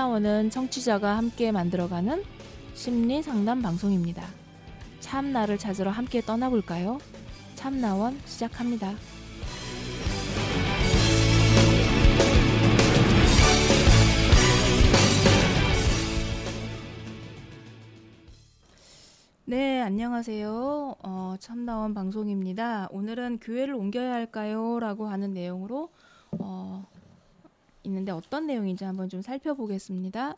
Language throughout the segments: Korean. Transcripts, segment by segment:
참나원은 청취자가 함께 만들어가는 심리 상담 방송입니다. 참나를 찾으러 함께 떠나볼까요? 참나원 시작합니다. 네, 안녕하세요. 어, 참나원 방송입니다. 오늘은 교회를 옮겨야 할까요? 라고 하는 내용으로 어, 있는데 어떤 내용인지 한번 좀 살펴보겠습니다.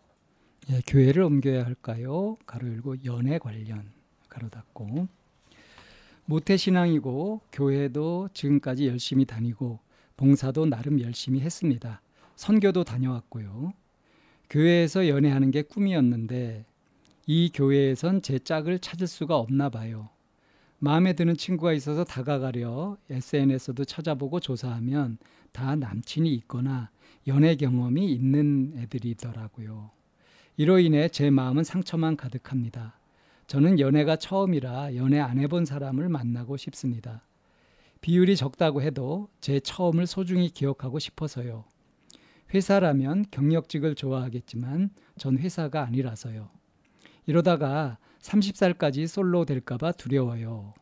예, 교회를 옮겨야 할까요? 가로 열고 연애 관련 가로 닫고 모태 신앙이고 교회도 지금까지 열심히 다니고 봉사도 나름 열심히 했습니다. 선교도 다녀왔고요. 교회에서 연애하는 게 꿈이었는데 이 교회에선 제 짝을 찾을 수가 없나 봐요. 마음에 드는 친구가 있어서 다가가려 SNS도 찾아보고 조사하면 다 남친이 있거나 연애 경험이 있는 애들이더라고요. 이로 인해 제 마음은 상처만 가득합니다. 저는 연애가 처음이라 연애 안 해본 사람을 만나고 싶습니다. 비율이 적다고 해도 제 처음을 소중히 기억하고 싶어서요. 회사라면 경력직을 좋아하겠지만 전 회사가 아니라서요. 이러다가 30살까지 솔로 될까봐 두려워요.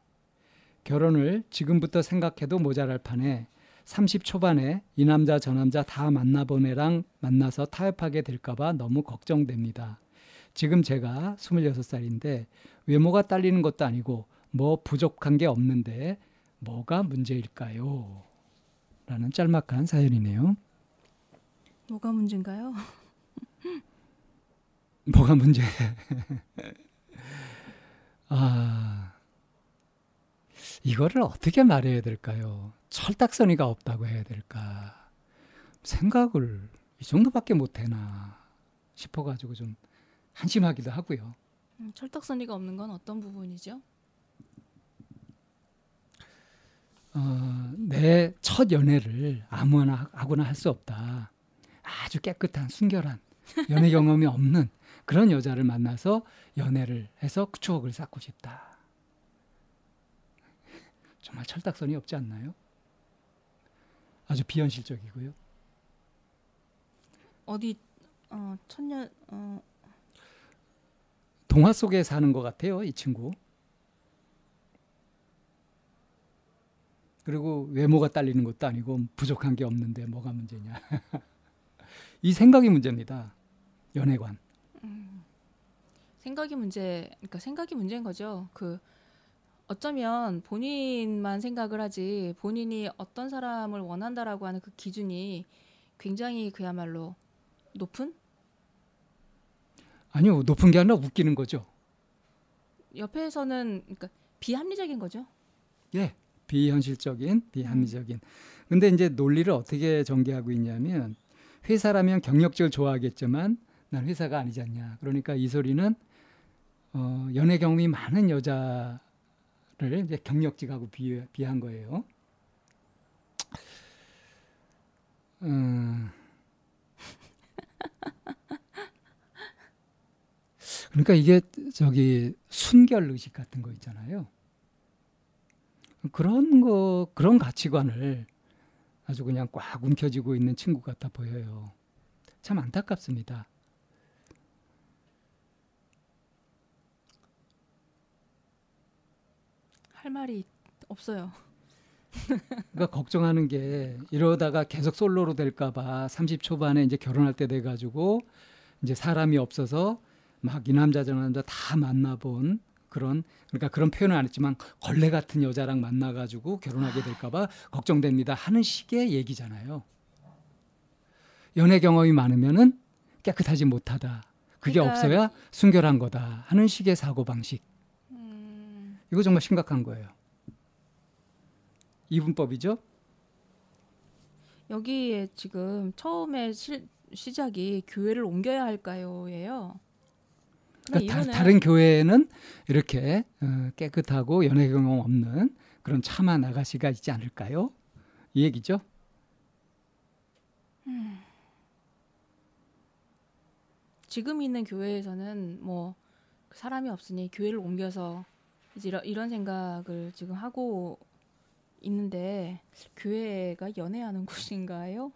결혼을 지금부터 생각해도 모자랄 판에 30 초반에 이 남자 저 남자 다 만나본 애랑 만나서 타협하게 될까봐 너무 걱정됩니다. 지금 제가 26살인데 외모가 딸리는 것도 아니고 뭐 부족한 게 없는데 뭐가 문제일까요? 라는 짤막한 사연이네요. 뭐가 문제인가요? 뭐가 문제? 아, 이거를 어떻게 말해야 될까요? 철딱서니가 없다고 해야 될까? 생각을 이 정도밖에 못 해나 싶어가지고 좀 한심하기도 하고요. 음, 철딱서니가 없는 건 어떤 부분이죠? 어, 내 첫 연애를 아무나 하거나 할 수 없다. 아주 깨끗한 순결한 연애 경험이 없는 그런 여자를 만나서 연애를 해서 추억을 쌓고 싶다. 정말 철딱선이 없지 않나요? 아주 비현실적이고요. 어디 어, 천년 어, 동화 속에 사는 것 같아요, 이 친구. 그리고 외모가 딸리는 것도 아니고 부족한 게 없는데 뭐가 문제냐. 이 생각이 문제입니다. 연애관. 음, 생각이 문제, 그러니까 생각이 문제인 거죠. 그 어쩌면 본인만 생각을 하지 본인이 어떤 사람을 원한다라고 하는 그 기준이 굉장히 그야말로 높은? 아니요, 높은 게 아니라 웃기는 거죠. 옆에서는 그러니까 비합리적인 거죠. 예, 비현실적인, 비합리적인. 근데 이제 논리를 어떻게 전개하고 있냐면 회사라면 경력직을 좋아하겠지만 난 회사가 아니지 않냐. 그러니까 이 소리는 어, 연애 경험이 많은 여자 를 이제 경력직하고 비, 비한 거예요. 음. 그러니까 이게 저기 순결 의식 같은 거 있잖아요. 그런 거 그런 가치관을 아주 그냥 꽉 움켜쥐고 있는 친구 같아 보여요. 참 안타깝습니다. 할 말이 없어요. 그러니까 걱정하는 게 이러다가 계속 솔로로 될까봐 30 초반에 이제 결혼할 때 돼가지고 이제 사람이 없어서 막 이 남자 저 남자 다 만나본 그런 그러니까 그런 표현은 안 했지만 걸레 같은 여자랑 만나가지고 결혼하게 될까봐 걱정됩니다 하는 식의 얘기잖아요. 연애 경험이 많으면은 깨끗하지 못하다. 그게 그러니까 없어야 순결한 거다 하는 식의 사고 방식. 음, 이거 정말 심각한 거예요. 이분법이죠. 여기에 지금 처음에 시, 시작이 교회를 옮겨야 할까요?예요. 그러니까 다, 른 교회에는 이렇게 어, 깨끗하고 연애 경험 없는 그런 참한 아가씨가 있지 않을까요? 이 얘기죠. 음. 지금 있는 교회에서는 뭐 사람이 없으니 교회를 옮겨서 이제 이런, 이런 생각을 지금 하고 있는데 교회가 연애하는 곳인가요?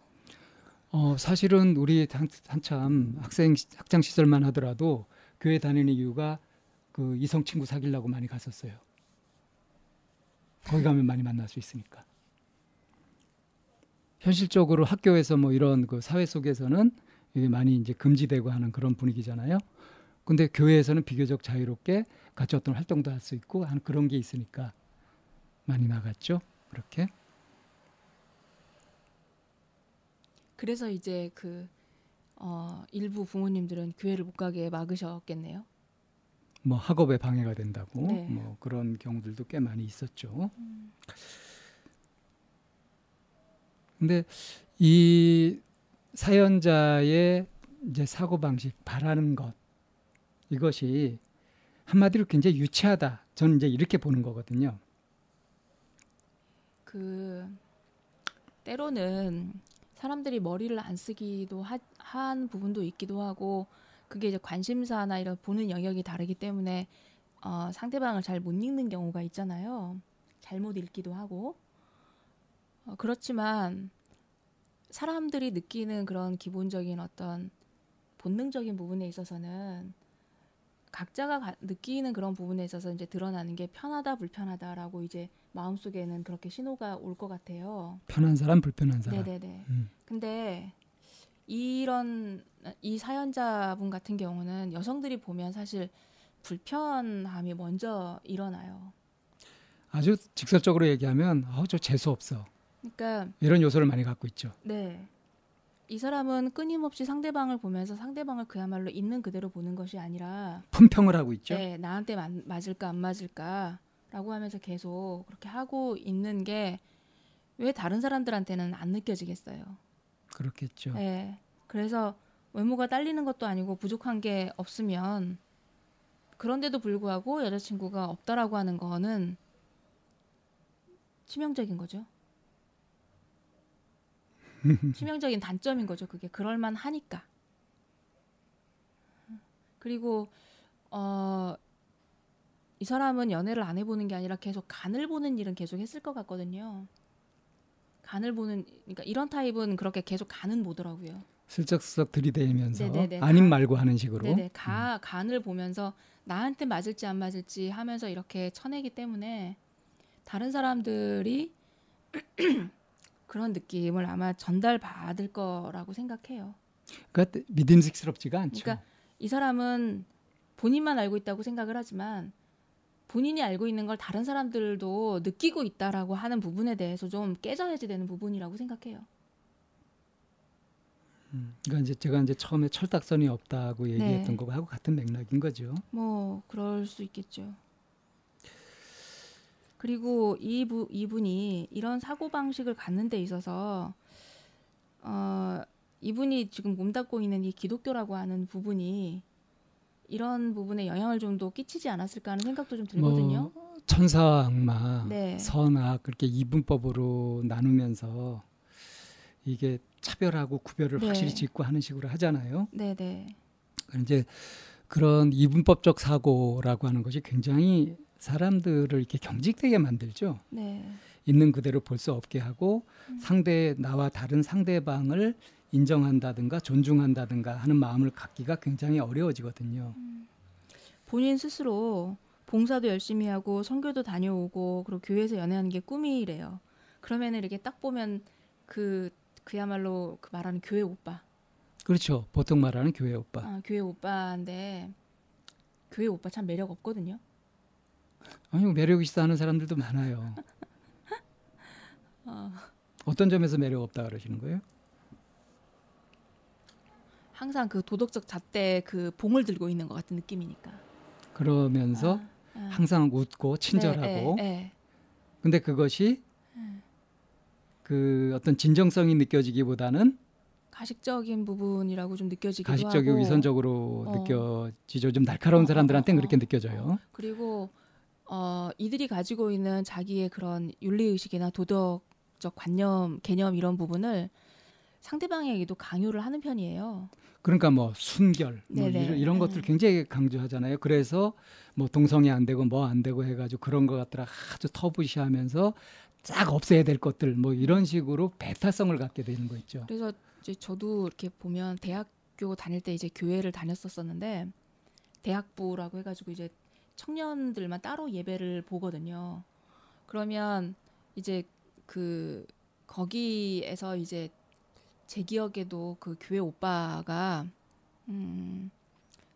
어, 사실은 우리 한, 한참 학생 학창 시절만 하더라도 교회 다니는 이유가 그 이성 친구 사귀려고 많이 갔었어요. 거기 가면 많이 만날 수 있으니까. 현실적으로 학교에서 뭐 이런 그 사회 속에서는 이게 많이 이제 금지되고 하는 그런 분위기잖아요. 근데 교회에서는 비교적 자유롭게 같이 어떤 활동도 할 수 있고 하는 그런 게 있으니까 많이 나갔죠. 그렇게. 그래서 이제 그 어, 일부 부모님들은 교회를 못 가게 막으셨겠네요. 뭐 학업에 방해가 된다고 네. 뭐 그런 경우들도 꽤 많이 있었죠. 근데 이 사연자의 이제 사고 방식 바라는 것 이것이 한마디로 굉장히 유치하다. 저는 이제 이렇게 보는 거거든요. 그 때로는 사람들이 머리를 안 쓰기도 하, 한 부분도 있기도 하고 그게 이제 관심사나 이런 보는 영역이 다르기 때문에 어, 상대방을 잘 못 읽는 경우가 있잖아요. 잘못 읽기도 하고 어, 그렇지만 사람들이 느끼는 그런 기본적인 어떤 본능적인 부분에 있어서는 각자가 가- 느끼는 그런 부분에 있어서 이제 드러나는 게 편하다 불편하다라고 이제 마음속에는 그렇게 신호가 올 것 같아요. 편한 사람, 불편한 사람. 네네네. 음. 근데 이런 이 사연자분 같은 경우는 여성들이 보면 사실 불편함이 먼저 일어나요. 아주 직설적으로 얘기하면 아우 저 재수 없어. 그러니까 이런 요소를 많이 갖고 있죠. 네. 이 사람은 끊임없이 상대방을 보면서 상대방을 그야말로 있는 그대로 보는 것이 아니라 품평을 하고 있죠. 네, 나한테 맞, 맞을까 안 맞을까라고 하면서 계속 그렇게 하고 있는 게 왜 다른 사람들한테는 안 느껴지겠어요. 그렇겠죠. 네. 그래서 외모가 딸리는 것도 아니고 부족한 게 없으면 그런데도 불구하고 여자친구가 없다라고 하는 거는 치명적인 거죠. 치명적인 단점인 거죠. 그게 그럴만 하니까. 그리고 어, 이 사람은 연애를 안 해보는 게 아니라 계속 간을 보는 일은 계속 했을 것 같거든요. 간을 보는 그러니까 이런 타입은 그렇게 계속 간은 보더라고요. 슬쩍슬쩍 들이대면서 네네네. 가- 말고 하는 식으로. 네네 가 간을 보면서 나한테 맞을지 안 맞을지 하면서 이렇게 쳐내기 때문에 다른 사람들이 그런 느낌을 아마 전달 받을 거라고 생각해요. 그러니까 믿음직스럽지가 않죠. 그러니까 이 사람은 본인만 알고 있다고 생각을 하지만 본인이 알고 있는 걸 다른 사람들도 느끼고 있다라고 하는 부분에 대해서 좀 깨져야지 되는 부분이라고 생각해요. 그러니까 이제 제가 이제 처음에 철딱선이 없다고 얘기했던 네. 거하고 같은 맥락인 거죠. 뭐 그럴 수 있겠죠. 그리고 이부, 이분이 이런 사고 방식을 갖는 데 있어서 어, 이분이 지금 몸담고 있는 이 기독교라고 하는 부분이 이런 부분에 영향을 좀 더 끼치지 않았을까 하는 생각도 좀 들거든요. 뭐 천사와 악마, 네. 선악 그렇게 이분법으로 나누면서 이게 차별하고 구별을 네. 확실히 짓고 하는 식으로 하잖아요. 네네. 그러니까 이제 그런 이분법적 사고라고 하는 것이 굉장히 사람들을 이렇게 경직되게 만들죠. 네. 있는 그대로 볼 수 없게 하고 음. 상대 나와 다른 상대방을 인정한다든가 존중한다든가 하는 마음을 갖기가 굉장히 어려워지거든요. 본인 스스로 봉사도 열심히 하고 선교도 다녀오고 그리고 교회에서 연애하는 게 꿈이래요. 그러면은 이렇게 딱 보면 그 그야말로 그 말하는 교회 오빠, 그렇죠. 보통 말하는 교회 오빠. 아, 교회 오빠인데 교회 오빠 참 매력 없거든요. 아니 매력 있어 하는 사람들도 많아요. 어, 어떤 점에서 매력 없다 그러시는 거예요? 항상 그 도덕적 잣대 그 봉을 들고 있는 것 같은 느낌이니까. 그러면서 아, 아. 항상 웃고 친절하고 네, 네, 근데 그것이 그 어떤 진정성이 느껴지기보다는 가식적인 부분이라고 좀 느껴지기도 가식적이고 하고 위선적으로 어. 느껴지죠. 좀 날카로운 어, 사람들한테는 어, 어, 그렇게 느껴져요. 그리고 어, 이들이 가지고 있는 자기의 그런 윤리 의식이나 도덕적 관념, 개념 이런 부분을 상대방에게도 강요를 하는 편이에요. 그러니까 뭐 순결 뭐. 이런, 이런 네. 것들 굉장히 강조하잖아요. 그래서 뭐 동성애 안 되고 뭐 안 되고 해가지고 그런 것 같더라 아주 터부시하면서 싹 없애야 될 것들 뭐 이런 식으로 배타성을 갖게 되는 거 있죠. 그래서 이제 저도 이렇게 보면 대학교 다닐 때 이제 교회를 다녔었었는데 대학부라고 해가지고 이제 청년들만 따로 예배를 보거든요. 그러면 이제 그 거기에서 이제 제 기억에도 그 교회 오빠가 음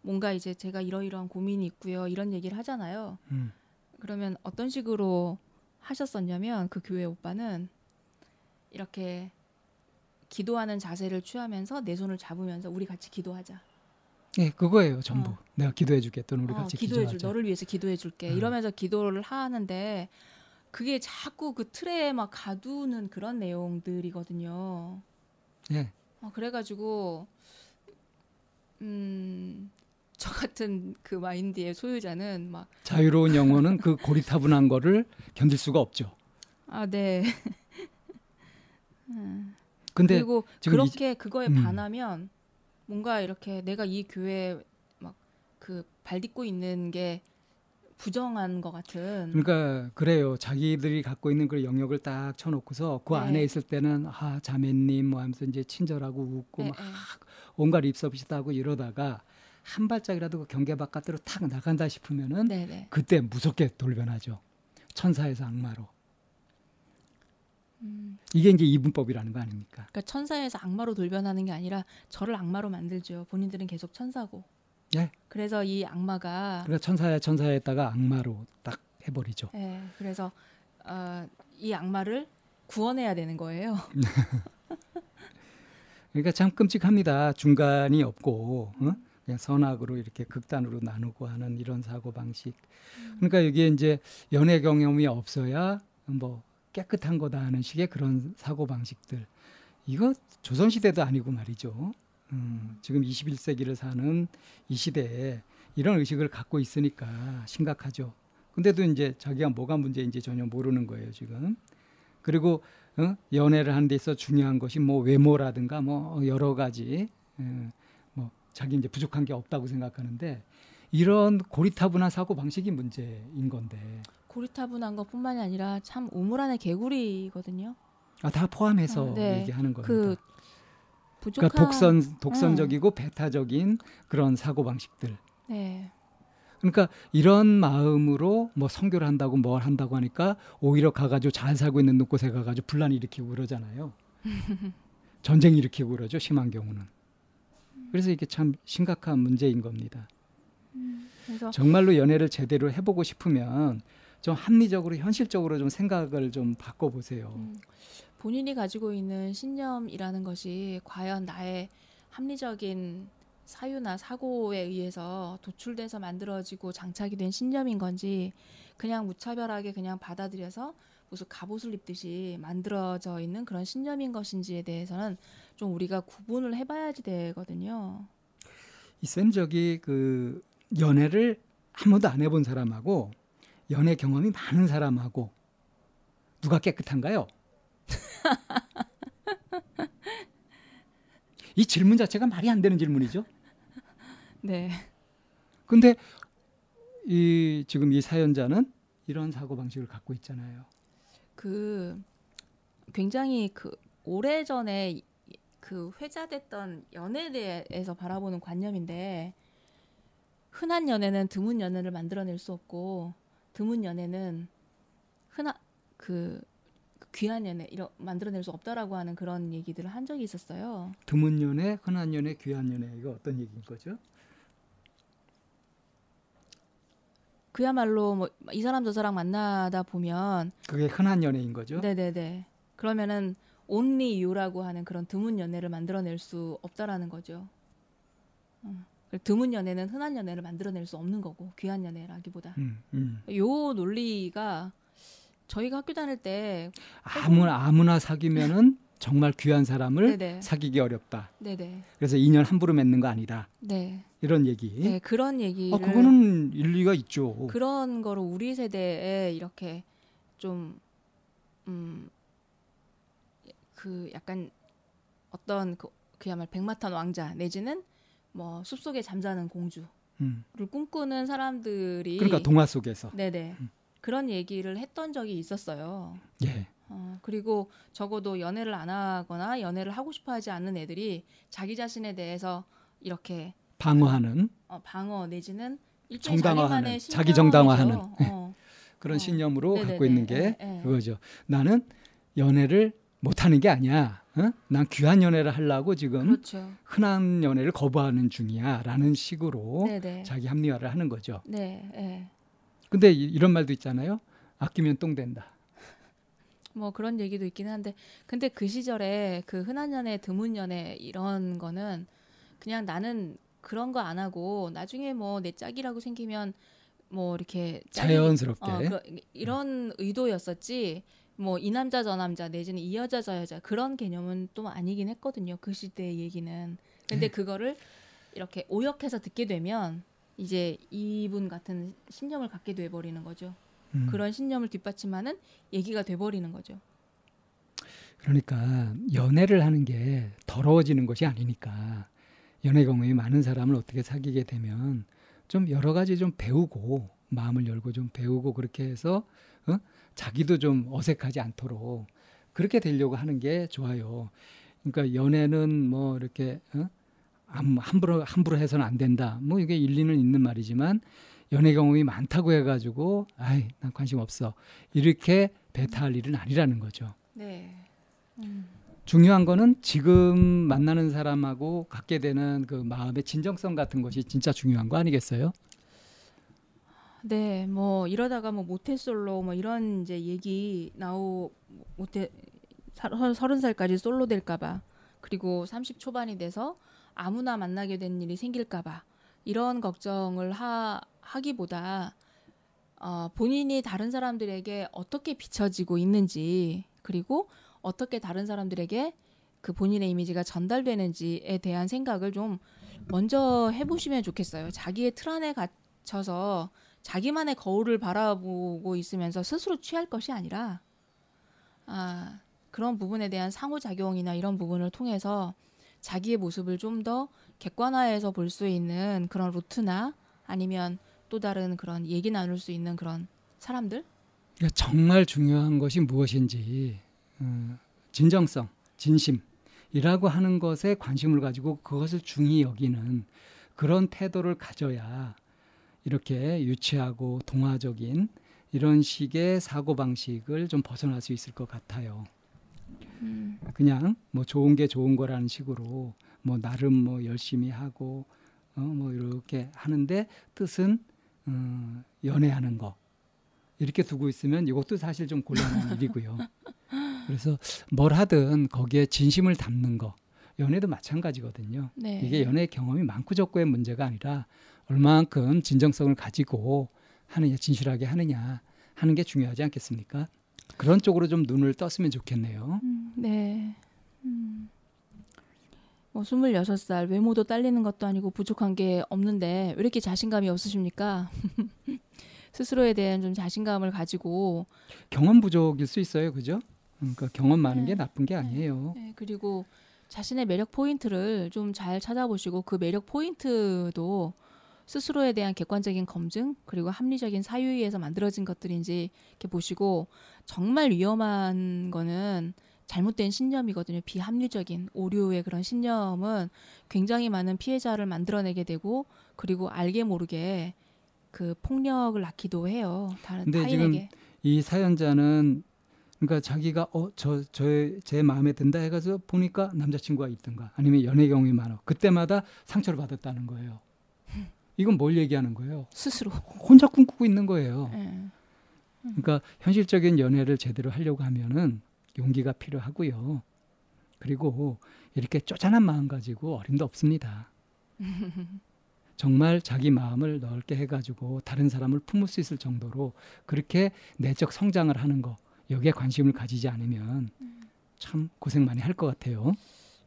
뭔가 이제 제가 이러이러한 고민이 있고요 이런 얘기를 하잖아요. 음. 그러면 어떤 식으로 하셨었냐면 그 교회 오빠는 이렇게 기도하는 자세를 취하면서 내 손을 잡으면서 우리 같이 기도하자. 예, 그거예요 전부. 어. 내가 기도해 주겠던 우리 어, 같이 기도해 줄. 너를 위해서 기도해 줄게. 음. 이러면서 기도를 하는데 그게 자꾸 그 틀에 막 가두는 그런 내용들이거든요. 예, 어, 그래 가지고 음. 저 같은 그 마인드의 소유자는 막 자유로운 영혼은 그 고리타분한 거를 견딜 수가 없죠. 아, 네. 음. 근데 그리고 그렇게 그거에 음. 반하면 뭔가 이렇게 내가 이 교회 막그 발딛고 있는 게 부정한 것 같은 그러니까 그래요. 자기들이 갖고 있는 그 영역을 딱 쳐놓고서 그 네. 안에 있을 때는 아 자매님 뭐 하면서 이제 친절하고 웃고 네, 막 네. 온갖 하고 이러다가 한 발짝이라도 그 경계 바깥으로 탁 나간다 싶으면은 네, 네. 그때 무섭게 돌변하죠. 천사에서 악마로. 음. 이게 이제 이분법이라는 거 아닙니까? 그러니까 천사에서 악마로 돌변하는 게 아니라 저를 악마로 만들죠. 본인들은 계속 천사고. 예. 그래서 이 악마가 그러니까 천사야 천사에다가 악마로 딱 해버리죠. 예. 그래서 어, 이 악마를 구원해야 되는 거예요. 그러니까 참 끔찍합니다. 중간이 없고 어? 그냥 선악으로 이렇게 극단으로 나누고 하는 이런 사고 방식. 그러니까 여기에 이제 연애 경험이 없어야 뭐 깨끗한 거다 하는 식의 그런 사고 방식들. 이거 조선 시대도 아니고 말이죠. 음, 지금 21세기를 사는 이 시대에 이런 의식을 갖고 있으니까 심각하죠. 근데도 이제 자기가 뭐가 문제인지 전혀 모르는 거예요 지금. 그리고 어? 연애를 하는 데 있어 중요한 것이 뭐 외모라든가 뭐 여러 가지 예, 뭐 자기 이제 부족한 게 없다고 생각하는데 이런 고리타분한 사고 방식이 문제인 건데 고리타분한 것뿐만이 아니라 참 우물 안의 개구리거든요. 아, 다 포함해서 어, 네. 얘기하는 겁니다. 그 부족한 그러니까 독선 독선적이고 배타적인 그런 사고 방식들. 네. 그러니까 이런 마음으로 뭐 선교를 한다고 뭘 한다고 하니까 오히려 가가지고 잘 살고 있는 곳에 가가지고 분란 일으키고 그러잖아요. 전쟁 일으키고 그러죠. 심한 경우는. 그래서 이게 참 심각한 문제인 겁니다. 그래서 정말로 연애를 제대로 해보고 싶으면 좀 합리적으로 현실적으로 좀 생각을 좀 바꿔 보세요. 음, 본인이 가지고 있는 신념이라는 것이 과연 나의 합리적인 사유나 사고에 의해서 도출돼서 만들어지고 장착이 된 신념인 건지 그냥 무차별하게 그냥 받아들여서 무슨 갑옷을 입듯이 만들어져 있는 그런 신념인 것인지에 대해서는 좀 우리가 구분을 해봐야지 되거든요. 이쌤 저기 그 연애를 한 번도 안 해본 사람하고 연애 경험이 많은 사람하고 누가 깨끗한가요? 이 질문 자체가 말이 안 되는 질문이죠. 네. 근데 이 지금 이 사연자는 이런 사고 방식을 갖고 있잖아요. 그 굉장히 그 오래 전에 그 회자됐던 연애에 대해서 바라보는 관념인데 흔한 연애는 드문 연애를 만들어낼 수 없고 드문 연애는 흔한 그 귀한 연애 이런 만들어낼 수 없다라고 하는 그런 얘기들을 한 적이 있었어요. 드문 연애, 흔한 연애, 귀한 연애 이거 어떤 얘기인 거죠? 그야말로 뭐 이 사람 저 사람 만나다 보면 그게 흔한 연애인 거죠? 네네네 그러면은 only you라고 하는 그런 드문 연애를 만들어낼 수 없다라는 거죠. 어. 드문 연애는 흔한 연애를 만들어낼 수 없는 거고 귀한 연애라기보다 음, 음. 요 논리가 저희가 학교 다닐 때 아무나 아무나 사귀면은 정말 귀한 사람을 네네 사귀기 어렵다. 네네 그래서 인연 함부로 맺는 거 아니다. 네, 이런 얘기. 네 그런 얘기를 아, 그거는 일리가 있죠. 그런 거로 우리 세대에 이렇게 좀 음, 그 약간 어떤 그 그야말로 백마탄 왕자 내지는 뭐 숲속에 잠자는 공주를 음. 꿈꾸는 사람들이 그러니까 동화 속에서. 네네 음. 그런 얘기를 했던 적이 있었어요. 예. 어, 그리고 적어도 연애를 안 하거나 연애를 하고 싶어 하지 않는 애들이 자기 자신에 대해서 이렇게 방어하는 어, 방어 내지는 정당화하는, 자기 정당화하는. 신념이죠. 어. 그런 어. 신념으로 네네네. 갖고 있는 게 예, 예. 그거죠. 나는 연애를 못하는 게 아니야. 어? 난 귀한 연애를 하려고 지금 그렇죠. 흔한 연애를 거부하는 중이야라는 식으로 네네. 자기 합리화를 하는 거죠. 네. 예. 근데 이- 이런 말도 있잖아요. 아끼면 똥 된다. 뭐 그런 얘기도 있긴 한데 근데 그 시절에 그 흔한 연애 드문 연애 이런 거는 그냥 나는 그런 거 안 하고 나중에 뭐 내 짝이라고 생기면 뭐 이렇게 짝이- 자연스럽게 어, 그러- 이런 의도였었지 뭐 이 남자 저 남자 내지는 이 여자 저 여자 그런 개념은 또 아니긴 했거든요 그 시대의 얘기는 근데 네. 그거를 이렇게 오역해서 듣게 되면 이제 이분 같은 신념을 갖게 돼 버리는 거죠 음. 그런 신념을 뒷받침하는 얘기가 돼 버리는 거죠 그러니까 연애를 하는 게 더러워지는 것이 아니니까 연애 경험이 많은 사람을 어떻게 사귀게 되면 좀 여러 가지 좀 배우고 마음을 열고 좀 배우고 그렇게 해서 어? 자기도 좀 어색하지 않도록 그렇게 되려고 하는 게 좋아요. 그러니까 연애는 뭐 이렇게 어? 함- 함부로 함부로 해서는 안 된다. 뭐 이게 일리는 있는 말이지만 연애 경험이 많다고 해가지고 아이 난 관심 없어 이렇게 배타할 일은 아니라는 거죠. 네 음. 중요한 거는 지금 만나는 사람하고 갖게 되는 그 마음의 진정성 같은 것이 진짜 중요한 거 아니겠어요? 네, 뭐 이러다가 뭐 모태솔로 뭐 이런 이제 얘기 나오 모태 사- 서른 살까지 솔로 될까봐 그리고 30 초반이 돼서 아무나 만나게 되는 일이 생길까봐 이런 걱정을 하, 하기보다 어, 본인이 다른 사람들에게 어떻게 비춰지고 있는지 그리고 어떻게 다른 사람들에게 그 본인의 이미지가 전달되는지에 대한 생각을 좀 먼저 해보시면 좋겠어요. 자기의 틀 안에 갇혀서 자기만의 거울을 바라보고 있으면서 스스로 취할 것이 아니라 아, 그런 부분에 대한 상호작용이나 이런 부분을 통해서 자기의 모습을 좀 더 객관화해서 볼 수 있는 그런 루트나 아니면 또 다른 그런 얘기 나눌 수 있는 그런 사람들? 그러니까 정말 중요한 것이 무엇인지 어, 진정성, 진심이라고 하는 것에 관심을 가지고 그것을 중히 여기는 그런 태도를 가져야 이렇게 유치하고 동화적인 이런 식의 사고 방식을 좀 벗어날 수 있을 것 같아요. 음, 그냥 뭐 좋은 게 좋은 거라는 식으로 뭐 나름 뭐 열심히 하고 어 뭐 이렇게 하는데 뜻은 어 연애하는 거 이렇게 두고 있으면 이것도 사실 좀 곤란한 일이고요. 그래서 뭘 하든 거기에 진심을 담는 거 연애도 마찬가지거든요. 네. 이게 연애 경험이 많고 적고의 문제가 아니라 얼마만큼 진정성을 가지고 하느냐 진실하게 하느냐 하는 게 중요하지 않겠습니까? 그런 쪽으로 좀 눈을 떴으면 좋겠네요. 음, 네. 음. 뭐 26살 외모도 딸리는 것도 아니고 부족한 게 없는데 왜 이렇게 자신감이 없으십니까? 스스로에 대한 좀 자신감을 가지고 경험 부족일 수 있어요, 그죠? 그러니까 경험 많은 게 네. 나쁜 게 아니에요. 네, 그리고 자신의 매력 포인트를 좀 잘 찾아보시고 그 매력 포인트도 스스로에 대한 객관적인 검증 그리고 합리적인 사유에서 만들어진 것들인지 이렇게 보시고 정말 위험한 거는 잘못된 신념이거든요. 비합리적인 오류의 그런 신념은 굉장히 많은 피해자를 만들어내게 되고 그리고 알게 모르게 그 폭력을 낳기도 해요. 다른 근데 타인에게. 이 사연자는 그러니까 자기가 어 저저제 마음에 든다 해가지고 보니까 남자친구가 있던가 아니면 연애 경험이 많아 그때마다 상처를 받았다는 거예요. 이건 뭘 얘기하는 거예요? 스스로. 혼자 꿈꾸고 있는 거예요. 예. 그러니까 현실적인 연애를 제대로 하려고 하면은 용기가 필요하고요. 그리고 이렇게 쪼잔한 마음 가지고 어림도 없습니다. 정말 자기 마음을 넓게 해가지고 다른 사람을 품을 수 있을 정도로 그렇게 내적 성장을 하는 거 여기에 관심을 가지지 않으면 참 고생 많이 할 것 같아요.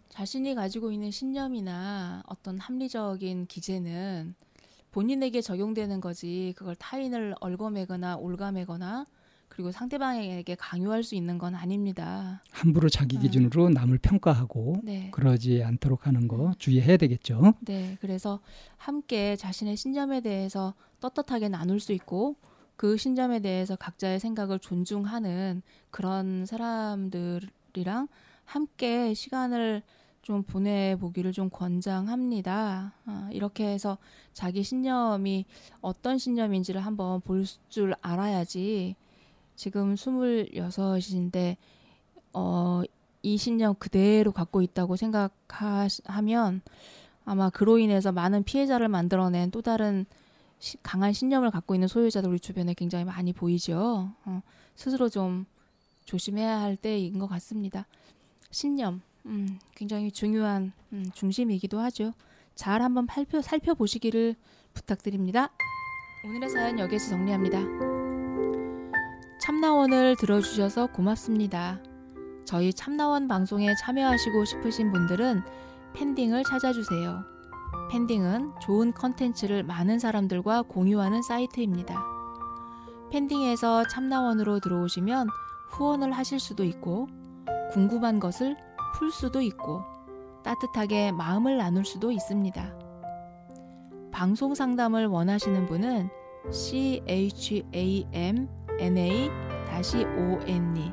자신이 가지고 있는 신념이나 어떤 합리적인 기제는 본인에게 적용되는 거지 그걸 타인을 얽어매거나 올가매거나 그리고 상대방에게 강요할 수 있는 건 아닙니다. 함부로 자기 음. 기준으로 남을 평가하고 네. 그러지 않도록 하는 거 주의해야 되겠죠. 네. 그래서 함께 자신의 신념에 대해서 떳떳하게 나눌 수 있고 그 신점에 대해서 각자의 생각을 존중하는 그런 사람들이랑 함께 시간을 좀 보내보기를 좀 권장합니다. 아, 이렇게 해서 자기 신념이 어떤 신념인지를 한번 볼 줄 알아야지 지금 스물여섯인데 어, 이 신념 그대로 갖고 있다고 생각하면 아마 그로 인해서 많은 피해자를 만들어낸 또 다른 시, 강한 신념을 갖고 있는 소유자들 우리 주변에 굉장히 많이 보이죠. 어, 스스로 좀 조심해야 할 때인 것 같습니다. 신념, 음, 굉장히 중요한 음, 중심이기도 하죠. 잘 한번 살펴, 살펴보시기를 부탁드립니다. 오늘의 사연 여기서 정리합니다. 참나원을 들어주셔서 고맙습니다. 저희 참나원 방송에 참여하시고 싶으신 분들은 팬딩을 찾아주세요. 팬딩은 좋은 컨텐츠를 많은 사람들과 공유하는 사이트입니다. 팬딩에서 참나원으로 들어오시면 후원을 하실 수도 있고 궁금한 것을 풀 수도 있고 따뜻하게 마음을 나눌 수도 있습니다. 방송 상담을 원하시는 분은 chamna-one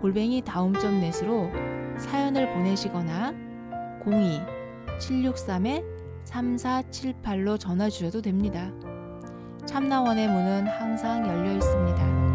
골뱅이 다음점 넷으로 사연을 보내시거나 02-763-3478로 전화 주셔도 됩니다. 참나원의 문은 항상 열려 있습니다.